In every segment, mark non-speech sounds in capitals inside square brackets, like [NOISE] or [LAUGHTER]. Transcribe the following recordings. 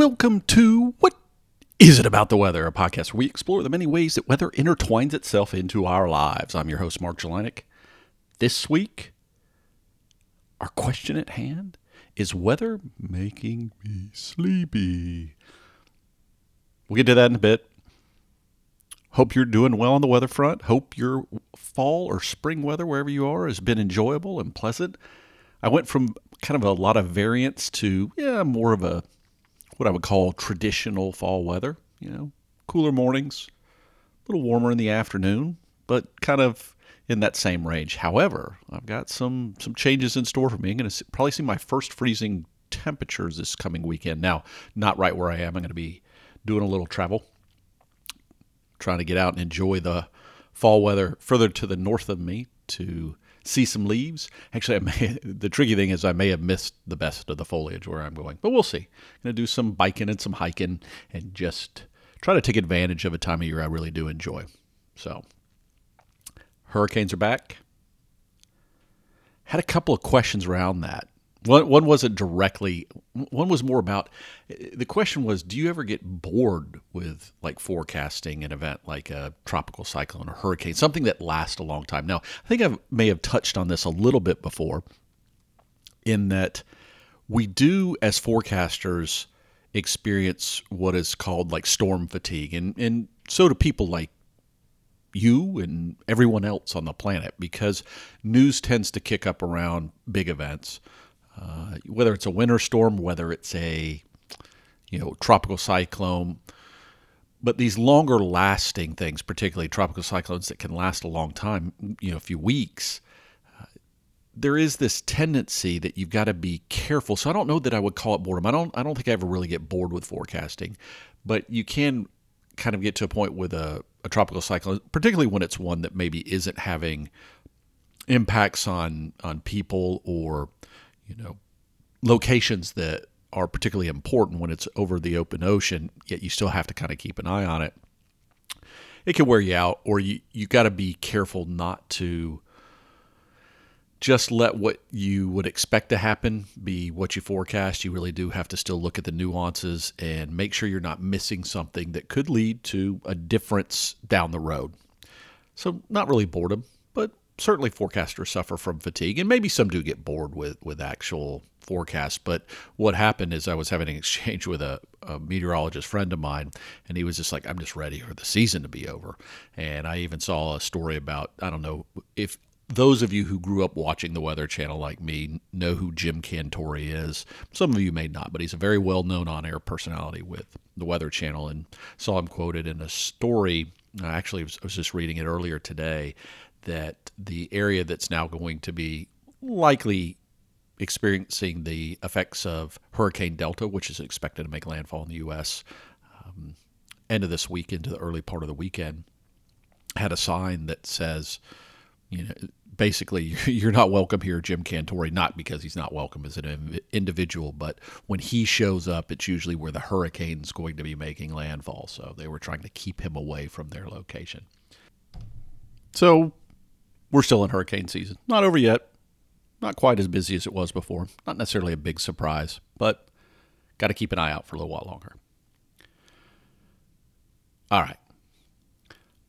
Welcome to What Is It About the Weather, a podcast where we explore the many ways that weather intertwines itself into our lives. I'm your host, Mark Jelinek. This week, our question at hand is weather making me sleepy? We'll get to that in a bit. Hope you're doing well on the weather front. Hope your fall or spring weather, wherever you are, has been enjoyable and pleasant. I went from kind of a lot of variance to, yeah, more of a what I would call traditional fall weather. You know, cooler mornings, a little warmer in the afternoon, but kind of in that same range. However, I've got some some changes in store for me. I'm going to probably see my first freezing temperatures this coming weekend. Now, not right where I am. I'm going to be doing a little travel, trying to get out and enjoy the fall weather further to the north of me to see some leaves. Actually, I may, [LAUGHS] the tricky thing is I may have missed the best of the foliage where I'm going, but we'll see. I'm going to do some biking and some hiking and just try to take advantage of a time of year I really do enjoy. So, hurricanes are back. Had a couple of questions around that. One, one wasn't directly, one was more about the question was do you ever get bored with like forecasting an event like a tropical cyclone or hurricane, something that lasts a long time? Now, I think I may have touched on this a little bit before in that we do, as forecasters, experience what is called like storm fatigue. And, and so do people like you and everyone else on the planet because news tends to kick up around big events uh, whether it's a winter storm, whether it's a you know tropical cyclone, but these longer lasting things, particularly tropical cyclones that can last a long time, you know, a few weeks. Uh, there is this tendency that you've got to be careful. So I don't know that I would call it boredom. I don't. I don't think I ever really get bored with forecasting, but you can kind of get to a point with a, a tropical cyclone, particularly when it's one that maybe isn't having impacts on on people or you know, locations that are particularly important when it's over the open ocean, yet you still have to kind of keep an eye on it. It can wear you out, or you, you got to be careful not to just let what you would expect to happen be what you forecast. You really do have to still look at the nuances and make sure you're not missing something that could lead to a difference down the road. So, not really boredom, but certainly forecasters suffer from fatigue, and maybe some do get bored with with actual forecasts. But what happened is I was having an [LAUGHS] exchange with a, a, meteorologist friend of mine, and he was just like, "I'm just ready for the season to be over." And I even saw a story about I don't know if those of you who grew up watching the Weather Channel like me know who Jim Cantore is. Some of you may not, but he's a very well known on air personality with the Weather Channel, and saw him quoted in a story. Actually, I was just reading it earlier today that the area that's now going to be likely experiencing the effects of Hurricane Delta, which is expected to make landfall in the U.S. Um, end of this week into the early part of the weekend, had a sign that says, you know, basically, [LAUGHS] you're not welcome here, Jim Cantore, not because he's not welcome as an individual, but when he shows up, it's usually where the hurricane's going to be making landfall. So they were trying to keep him away from their location. So we're still in hurricane season. Not over yet. Not quite as busy as it was before. Not necessarily a big surprise, but got to keep an eye out for a little while longer. All right.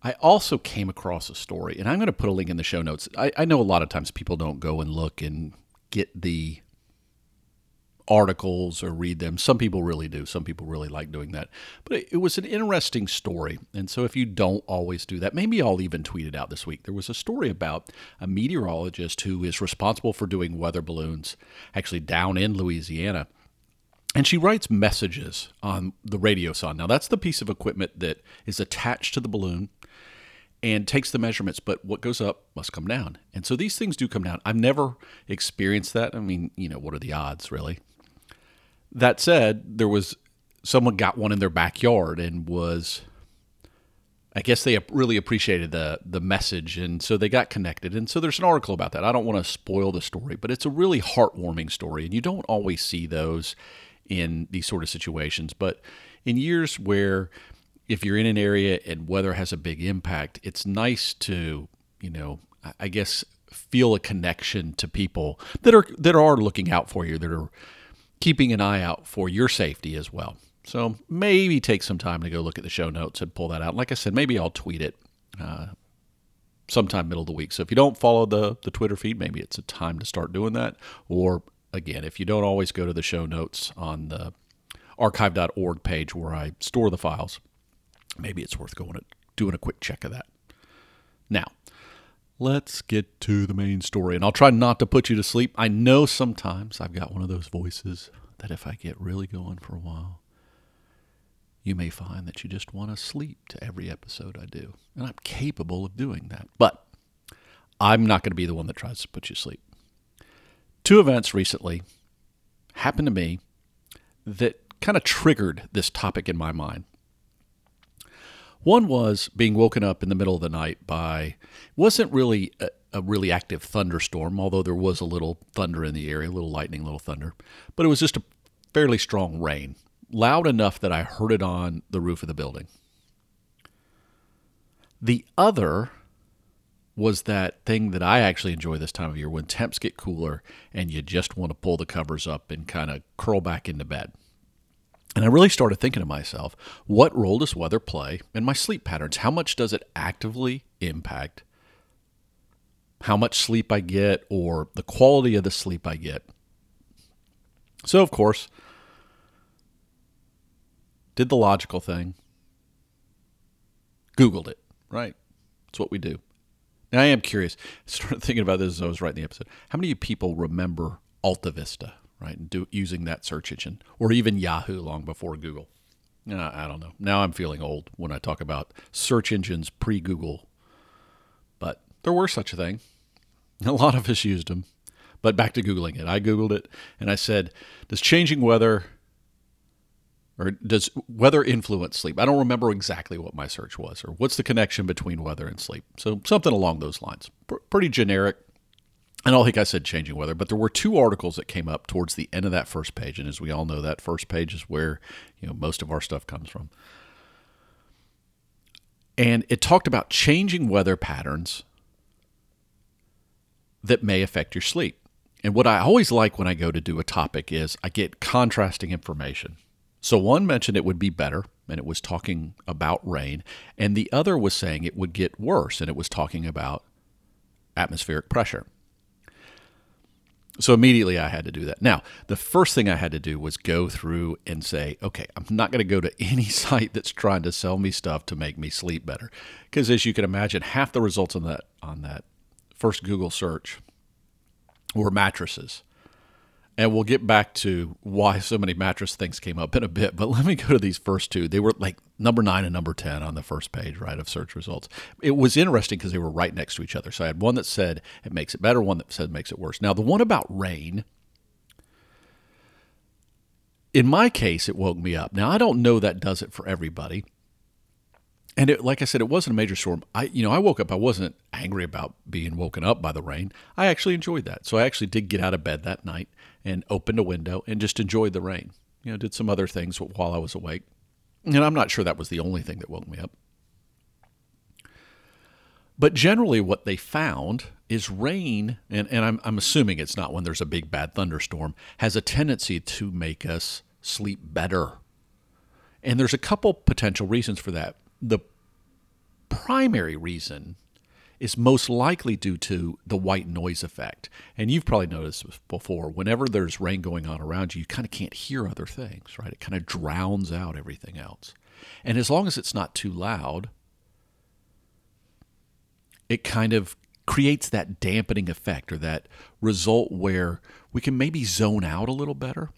I also came across a story, and I'm going to put a link in the show notes. I, I know a lot of times people don't go and look and get the articles or read them. Some people really do. Some people really like doing that. But it, was an interesting story. And so if you don't always do that, maybe I'll even tweet it out this week. There was a story about a meteorologist who is responsible for doing weather balloons actually down in Louisiana. And she writes messages on the radio radiosonde. Now, that's the piece of equipment that is attached to the balloon and takes the measurements, but what goes up must come down. And so these things do come down. I've never experienced that. I mean, you know, what are the odds, really? That said, there was someone got one in their backyard and was I guess they really appreciated the the message, and so they got connected. And so there's an article about that. I don't want to spoil the story, but it's a really heartwarming story, and you don't always see those in these sort of situations. But in years where if you're in an area and weather has a big impact, it's nice to you know I guess feel a connection to people that are that are looking out for you, that are keeping an eye out for your safety as well. So maybe take some time to go look at the show notes and pull that out. Like I said, maybe I'll tweet it uh, sometime middle of the week. So if you don't follow the the Twitter feed, maybe it's a time to start doing that. Or again, if you don't always go to the show notes on the archive.org page where I store the files, maybe it's worth going and doing a quick check of that. Now, let's get to the main story. And I'll try not to put you to sleep. I know sometimes I've got one of those voices that if I get really going for a while, you may find that you just want to sleep to every episode I do. And I'm capable of doing that. But I'm not going to be the one that tries to put you to sleep. Two events recently happened to me that kind of triggered this topic in my mind. One was being woken up in the middle of the night by wasn't really a, a, really active thunderstorm, although there was a little thunder in the area, a little lightning, a little thunder, but it was just a fairly strong rain, loud enough that I heard it on the roof of the building. The other was that thing that I actually enjoy this time of year when temps get cooler and you just want to pull the covers up and kind of curl back into bed. And I really started thinking to myself, what role does weather play in my sleep patterns? How much does it actively impact how much sleep I get or the quality of the sleep I get? So, of course, did the logical thing, Googled it, right? That's what we do. Now, I am curious. I [LAUGHS] started thinking about this as I was writing the episode. How many people remember Alta Vista? Right? And do, using that search engine or even Yahoo long before Google. Uh, I don't know. Now I'm feeling old when I talk about search engines pre Google, but there were such a thing. [LAUGHS] A lot of us used them. But back to Googling it. I Googled it and I said, Does changing weather or does weather influence sleep? I don't remember exactly what my search was or what's the connection between weather and sleep. So something along those lines. P- pretty generic, I don't think I said changing weather, but there were two articles that came up towards the end of that first page, and as we all know, that first page is where you know most of our stuff comes from. And it talked about changing weather patterns that may affect your sleep. And what I always like when I go to do a topic is I get contrasting information. So one mentioned it would be better, and it was talking about rain, and the other was saying it would get worse, and it was talking about atmospheric pressure. So immediately I had to do that. Now, the first thing I had to do was go through and say, okay, I'm not going to go to [LAUGHS] any site that's trying to sell me stuff to make me sleep better. Because as you can imagine, half the results on that on that first Google search were mattresses. And we'll get back to why so many mattress things came up in a bit. But [LAUGHS] let me go to these first two. They were like number nine and number 10 on the first page, right, of search results. It was interesting because they were right next to each other. So I had one that said it makes it better, one that said makes it worse. Now, the one about rain, in my case, it woke me up. Now, I don't know that does it for everybody. And it, like I said, it wasn't a major storm. I, you know, I woke up. I wasn't angry about being woken up by the rain. I actually enjoyed that. So I actually did get out of bed that night and opened a window and just enjoyed the rain. You know, did some other things while I was awake. And I'm not sure that was the only thing that woke me up. But generally, what they found is rain, and, and I'm, I'm assuming it's not when there's a big bad thunderstorm, has a tendency to make us sleep better. And there's a couple potential reasons for that. The primary reason is most likely due to the white noise effect. And you've probably noticed before, whenever there's rain going on around you, you kind of can't hear other things, right? It kind of drowns out everything else. And as long as it's not too loud, it kind of creates that dampening effect or that result where we can maybe zone out a little better.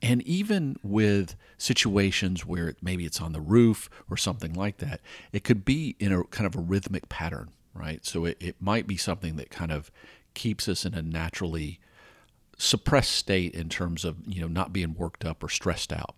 And even with situations where maybe it's on the roof or something like that, it could be in a kind of a rhythmic pattern right? So it, it might be something that kind of keeps us in a naturally suppressed state in terms of you know not being worked up or stressed out.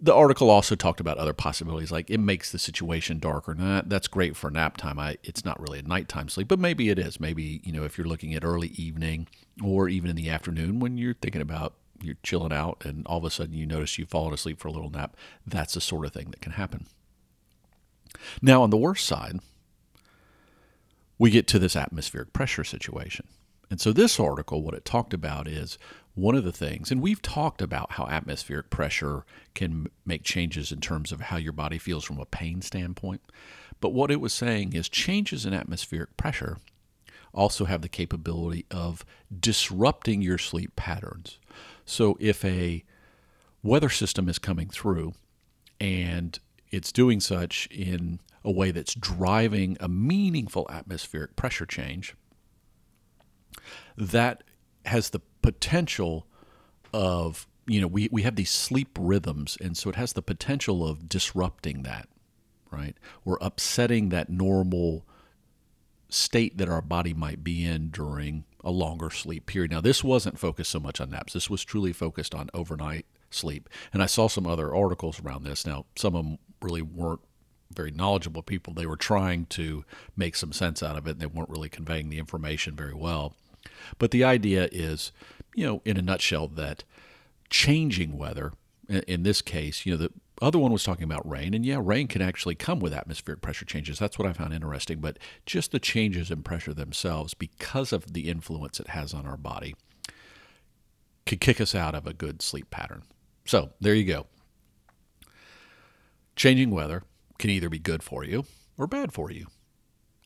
The article also talked about other possibilities, like it makes the situation darker. That's great for nap time. I, it's not really a nighttime sleep, but maybe it is. Maybe you know if you're looking at early evening or even in the afternoon when you're thinking about you're chilling out and all of a sudden you notice you've fallen asleep for a little nap. That's the sort of thing that can happen. Now, on the worst side, we get to this atmospheric pressure situation. And so, this article, what it talked about is one of the things, and we've talked about how atmospheric pressure can make changes in terms of how your body feels from a pain standpoint. But what it was saying is changes in atmospheric pressure also have the capability of disrupting your sleep patterns. So if a weather system is coming through and it's doing such in a way that's driving a meaningful atmospheric pressure change, that has the potential of, you know, we, we have these sleep rhythms, and so it has the potential of disrupting that, right? Or upsetting that normal state that our body might be in during a longer sleep period. Now, this wasn't focused so much on naps, this was truly focused on overnight sleep. And I saw some other articles around this. Now, some of them really weren't very knowledgeable people. They were trying to make some sense out of it, and they weren't really conveying the information very well. But the idea is, you know, in a nutshell, that changing weather, in this case, you know, the other one was talking about rain, and yeah, rain can actually come with atmospheric pressure changes. That's what I found interesting. But just the changes in pressure themselves, because of the influence it has on our body, could kick us out of a good sleep pattern. So there you go. Changing weather can either be good for you or bad for you,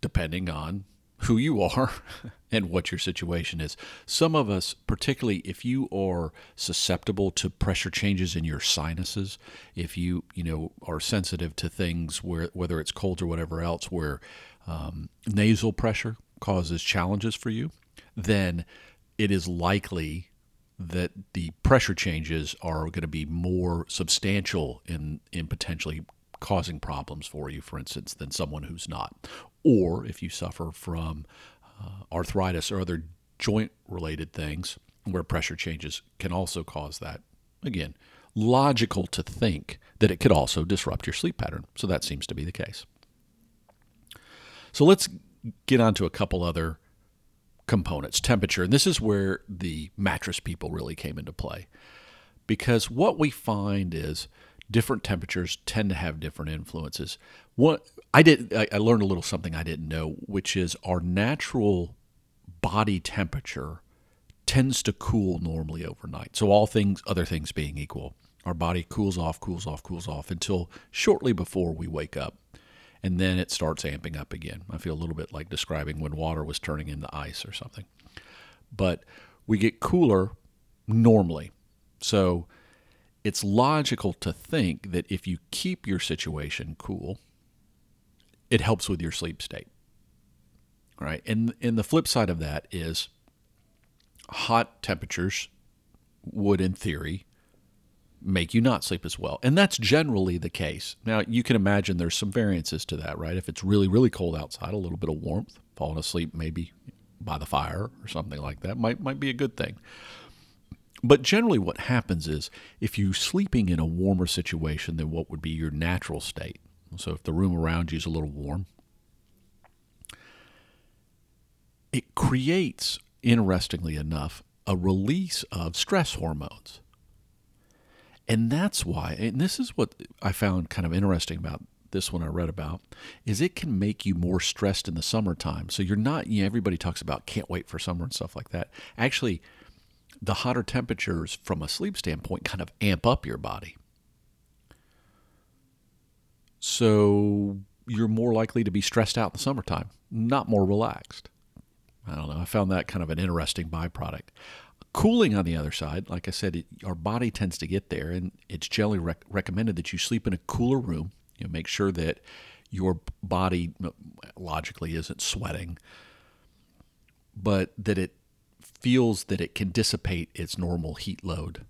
depending on who you are [LAUGHS] and what your situation is. Some of us, particularly if you are susceptible to pressure changes in your sinuses, if you you know are sensitive to things where whether it's cold or whatever else, where um, nasal pressure causes challenges for you, then it is likely that the pressure changes are going to be more substantial in in potentially causing problems for you, for instance, than someone who's not. Or if you suffer from uh, arthritis or other joint related things where pressure changes can also cause that. Again, logical to think that it could also disrupt your sleep pattern. So that seems to be the case. So let's get on to a couple other components temperature. And this is where the mattress people really came into play. Because what we find is different temperatures tend to have different influences. What I did, I, I learned a little something I didn't know, which is our natural body temperature tends to cool normally overnight. So all things, other things being equal, our body cools off, cools off, cools off until shortly before we wake up. And then it starts amping up again. I feel a little bit like describing when water was turning into ice or something. But we get cooler normally. So it's logical to think that if you keep your situation cool, it helps with your sleep state. Right? And and the flip side of that is hot temperatures would in theory make you not sleep as well. And that's generally the case. Now, you can imagine there's some variances to that, right? If it's really really cold outside, a little bit of warmth, falling asleep maybe by the fire or something like that might might be a good thing. But generally, what happens is if you're sleeping in a warmer situation than what would be your natural state, so if the room around you is a little warm, it creates, interestingly enough, a release of stress hormones. And that's why, and this is what I found kind of interesting about this one I read about, is it can make you more stressed in the summertime. So you're not, you know, everybody talks about can't wait for summer and stuff like that. Actually, the hotter temperatures from a sleep standpoint kind of amp up your body. So you're more likely to be stressed out in the summertime, not more relaxed. I don't know. I found that kind of an interesting byproduct. Cooling, on the other side, like I said, it, our body tends to get there, and it's generally rec- recommended that you sleep in a cooler room. You know, make sure that your body logically isn't sweating, but that it feels that it can dissipate its normal heat load.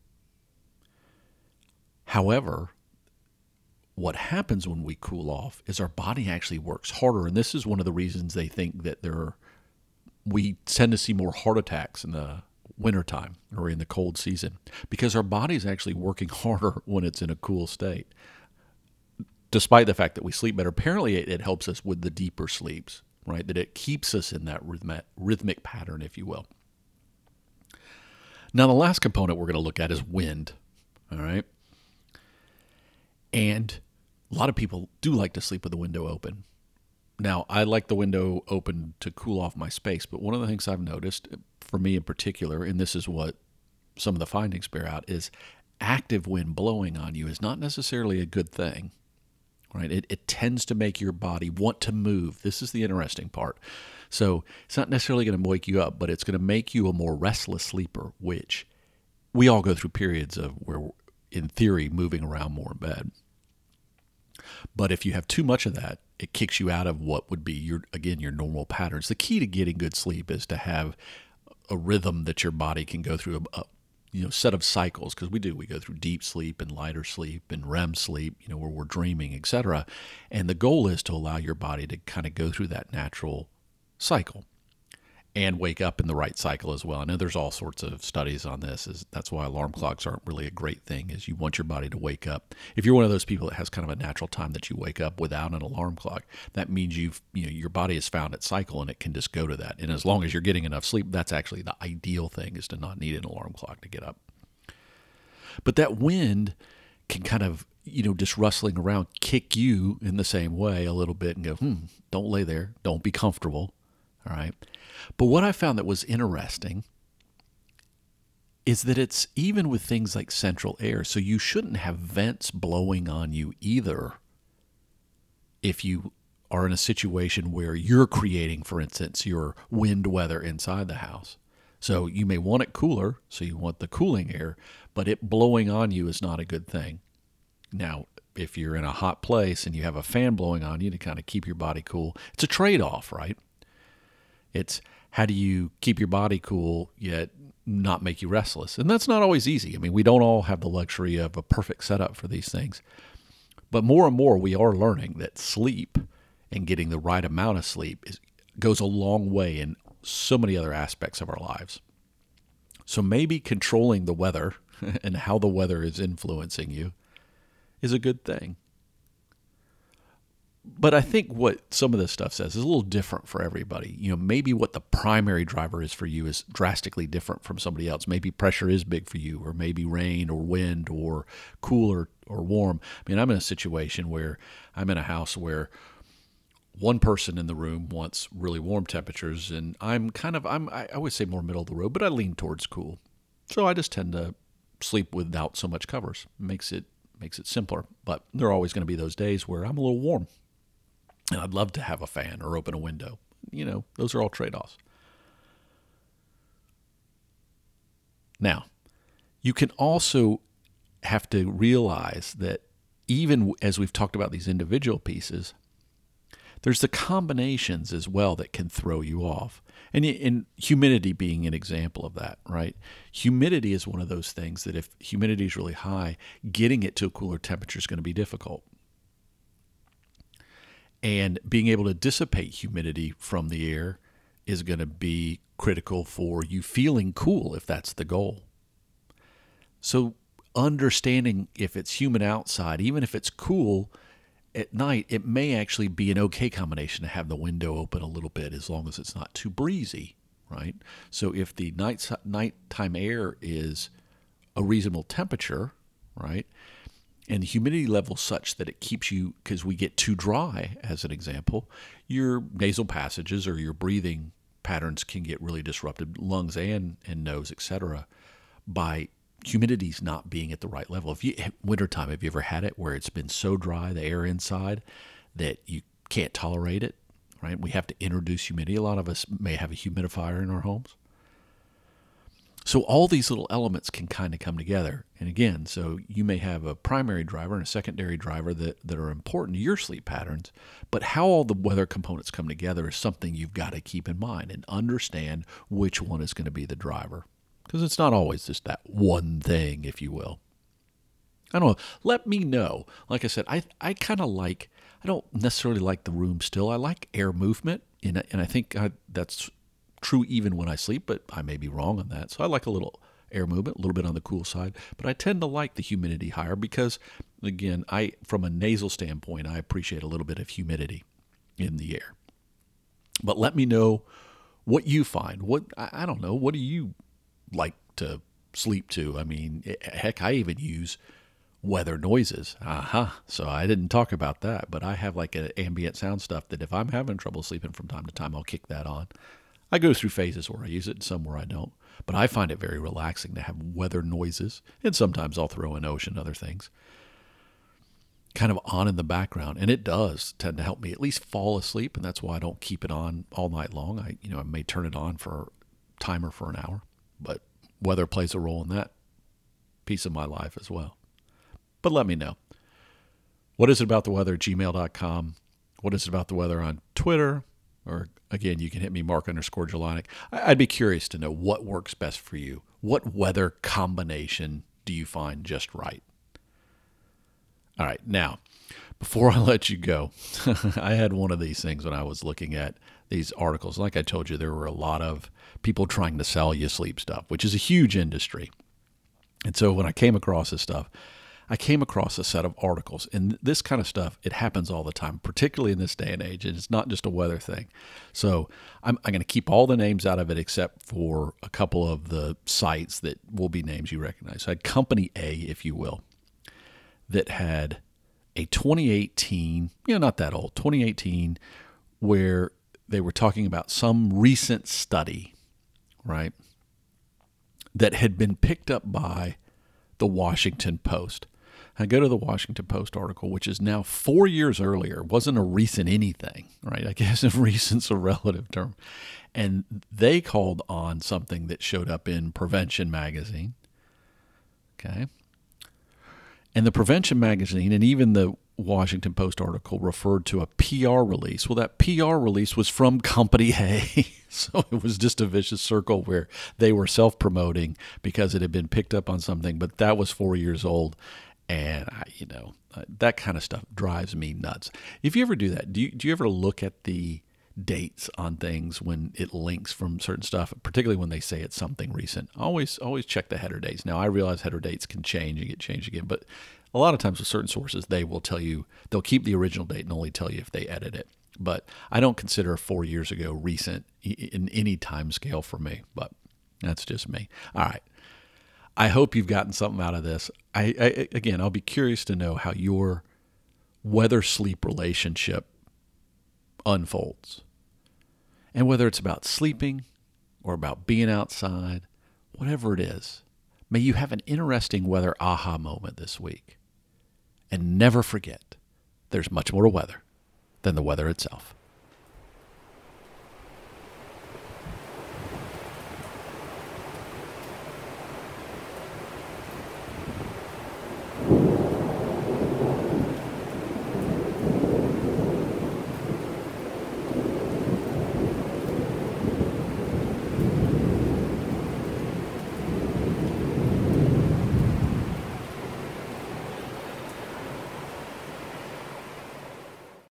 However, what happens when we cool off is our body actually works harder. And this is one of the reasons they think that there are, we tend to see more heart attacks in the wintertime or in the cold season because our body is actually working [LAUGHS] harder when it's in a cool state. Despite the fact that we sleep better, apparently it, it helps us with the deeper sleeps, right? That it keeps us in that rhythmic, rhythmic pattern, if you will. Now, the last component we're going to look at is wind. All right. And a lot of people do like to sleep with the window open. Now, I like the window open to cool off my space, but one of the things I've noticed, for me in particular, and this is what some of the findings bear out is active wind blowing on you is not necessarily a good thing. Right? It, it tends to make your body want to move. This is the interesting part. So it's not necessarily going to wake you up, but it's going to make you a more restless sleeper, which we all go through periods of where, in theory, moving around more in bed. But if you have too much of that, it kicks you out of what would be your again your normal patterns. The key to getting good sleep is to have a rhythm that your body can go through a, you know set of cycles because we do we go through deep sleep and lighter sleep and REM sleep you know where we're dreaming etc. And the goal is to allow your body to kind of go through that natural cycle and wake up in the right cycle as well. I know there's all sorts of studies on this. Is that's why alarm clocks aren't really a great thing. Is you want your body to wake up. If you're one of those people that has kind of a natural time that you wake up without an alarm clock, that means you've you know your body has found its cycle and it can just go to that. And as long as you're getting enough sleep, that's actually the ideal thing is to not need an alarm clock to get up. But that wind can kind of you know just rustling around kick you in the same way a little bit and go hmm don't lay there don't be comfortable all right but what I found that was interesting is that it's even with things like central air. So you shouldn't have vents blowing on you either if you are in a situation where you're creating, for instance, your wind weather inside the house. So you may want it cooler, so you want the cooling air, but it blowing on you is not a good thing. Now, if you're in a hot place and you have a fan blowing on you to kind of keep your body cool, it's a trade off, right? It's how do you keep your body cool yet not make you restless? And that's not always easy. I mean, we don't all have the luxury of a perfect setup for these things. But more and more, we are learning that sleep and getting the right amount of sleep is, goes a long way in so many other aspects of our lives. So maybe controlling the weather [LAUGHS] and how the weather is influencing you is a good thing but I think what some of this stuff says is a little different for everybody. You know, maybe what the primary driver is for you is drastically different from somebody else. Maybe pressure is big for you, or maybe rain or wind or cooler or warm. I mean, I'm in a situation where I'm in a house where one person in the room wants really warm temperatures, and I'm kind of I'm I would say more middle of the road, but I lean towards cool. So I just tend to sleep without so much covers. Makes it makes it simpler. But there are always going to be those days where I'm a little warm I'd love to have a fan or open a window. You know, those are all trade offs. Now, you can also have to realize that even as we've talked about these individual pieces, there's the combinations as well that can throw you off. And, and humidity being an example of that, right? Humidity is one of those things that if humidity is really high, getting it to a cooler temperature is going to be difficult and being able to dissipate humidity from the air is going to be critical for you feeling cool if that's the goal. So, understanding if it's humid outside, even if it's cool at night, it may actually be an okay combination to have the window open a little bit as long as it's not too breezy, right? So, if the night nighttime air is a reasonable temperature, right, and the humidity level such that it keeps you because we get too dry as an example your nasal passages or your breathing patterns can get really disrupted lungs and and nose etc by humidity's not being at the right level. If you wintertime have you ever had it where it's been so dry the air inside that you can't tolerate it right? We have to introduce humidity. A lot of us may have a humidifier in our homes so all these little elements can kind of come together. And again, so you may have a primary driver and a secondary driver that, that are important to your sleep patterns, but how all the weather components come together is something you've got to keep in mind and understand which one is going to be the driver. Because it's not always just that one thing, if you will. I don't know. Let me know. Like I said, I, I kind of like, I don't necessarily like the room still. I like air movement. And, and I think I, that's true even when I sleep, but I may be wrong on that. So I like a little air movement, a little bit on the cool side, but I tend to like the humidity higher because again, I from a nasal standpoint, I appreciate a little bit of humidity in the air. But let me know what you find. What I don't know, what do you like to sleep to? I mean, heck, I even use weather noises. Aha. Uh-huh. So I didn't talk about that, but I have like an ambient sound stuff that if I'm having trouble sleeping from time to time, I'll kick that on. I go through phases where I use it and some where I don't. But I find it very relaxing to have weather noises, and sometimes I'll throw in ocean, other things, kind of on in the background. And it does tend to help me at least fall asleep, and that's why I don't keep it on all night long. I, you know, I may turn it on for a timer for an hour, but weather plays a role in that piece of my life as well. But let me know. What is it about the weather? Gmail.com. What is it about the weather on Twitter? Or again, you can hit me, Mark underscore Jelinek. I'd be curious to know what works best for you. What weather combination do you find just right? All right, now, before [LAUGHS] I let you go, [LAUGHS] I had one of these things when I was looking at these articles. Like I told you, there were a lot of people trying to sell you sleep stuff, which is a huge industry. And so when I came across this stuff, I came across a set of articles, and this kind of stuff, it happens all the time, particularly in this day and age. And it's not just a weather thing. So I'm, I'm going to keep all the names out of it except for a couple of the sites that will be names you recognize. So I had Company A, if you will, that had a 2018, you know, not that old, 2018, where they were talking about some recent study, right, that had been picked up by the Washington Post. I go to the Washington Post article, which is now four years earlier. It wasn't a recent anything, right? I guess [LAUGHS] recent's a relative term. And they called on something that showed up in Prevention Magazine. Okay. And the Prevention Magazine and even the Washington Post article referred to a PR release. Well, that PR release was from Company A. [LAUGHS] so it was just a vicious circle where they were self promoting because it had been picked up on something, but that was four years old and I, you know uh, that kind of stuff drives me nuts. If you ever do that, do you do you ever look at the dates on things when it links from certain stuff, particularly when they say it's something recent? Always always check the header dates. Now I realize header dates can change and get changed again, but a lot of times with certain sources they will tell you they'll keep the original date and only tell you if they edit it. But I don't consider four years ago recent in any time scale for me. But that's just me. All right. I hope you've gotten something out of this. I, I again, I'll be curious to know how your weather sleep relationship unfolds. And whether it's about sleeping or about being outside, whatever it is, may you have an interesting weather aha moment this week. And never forget, there's much more to weather than the weather itself.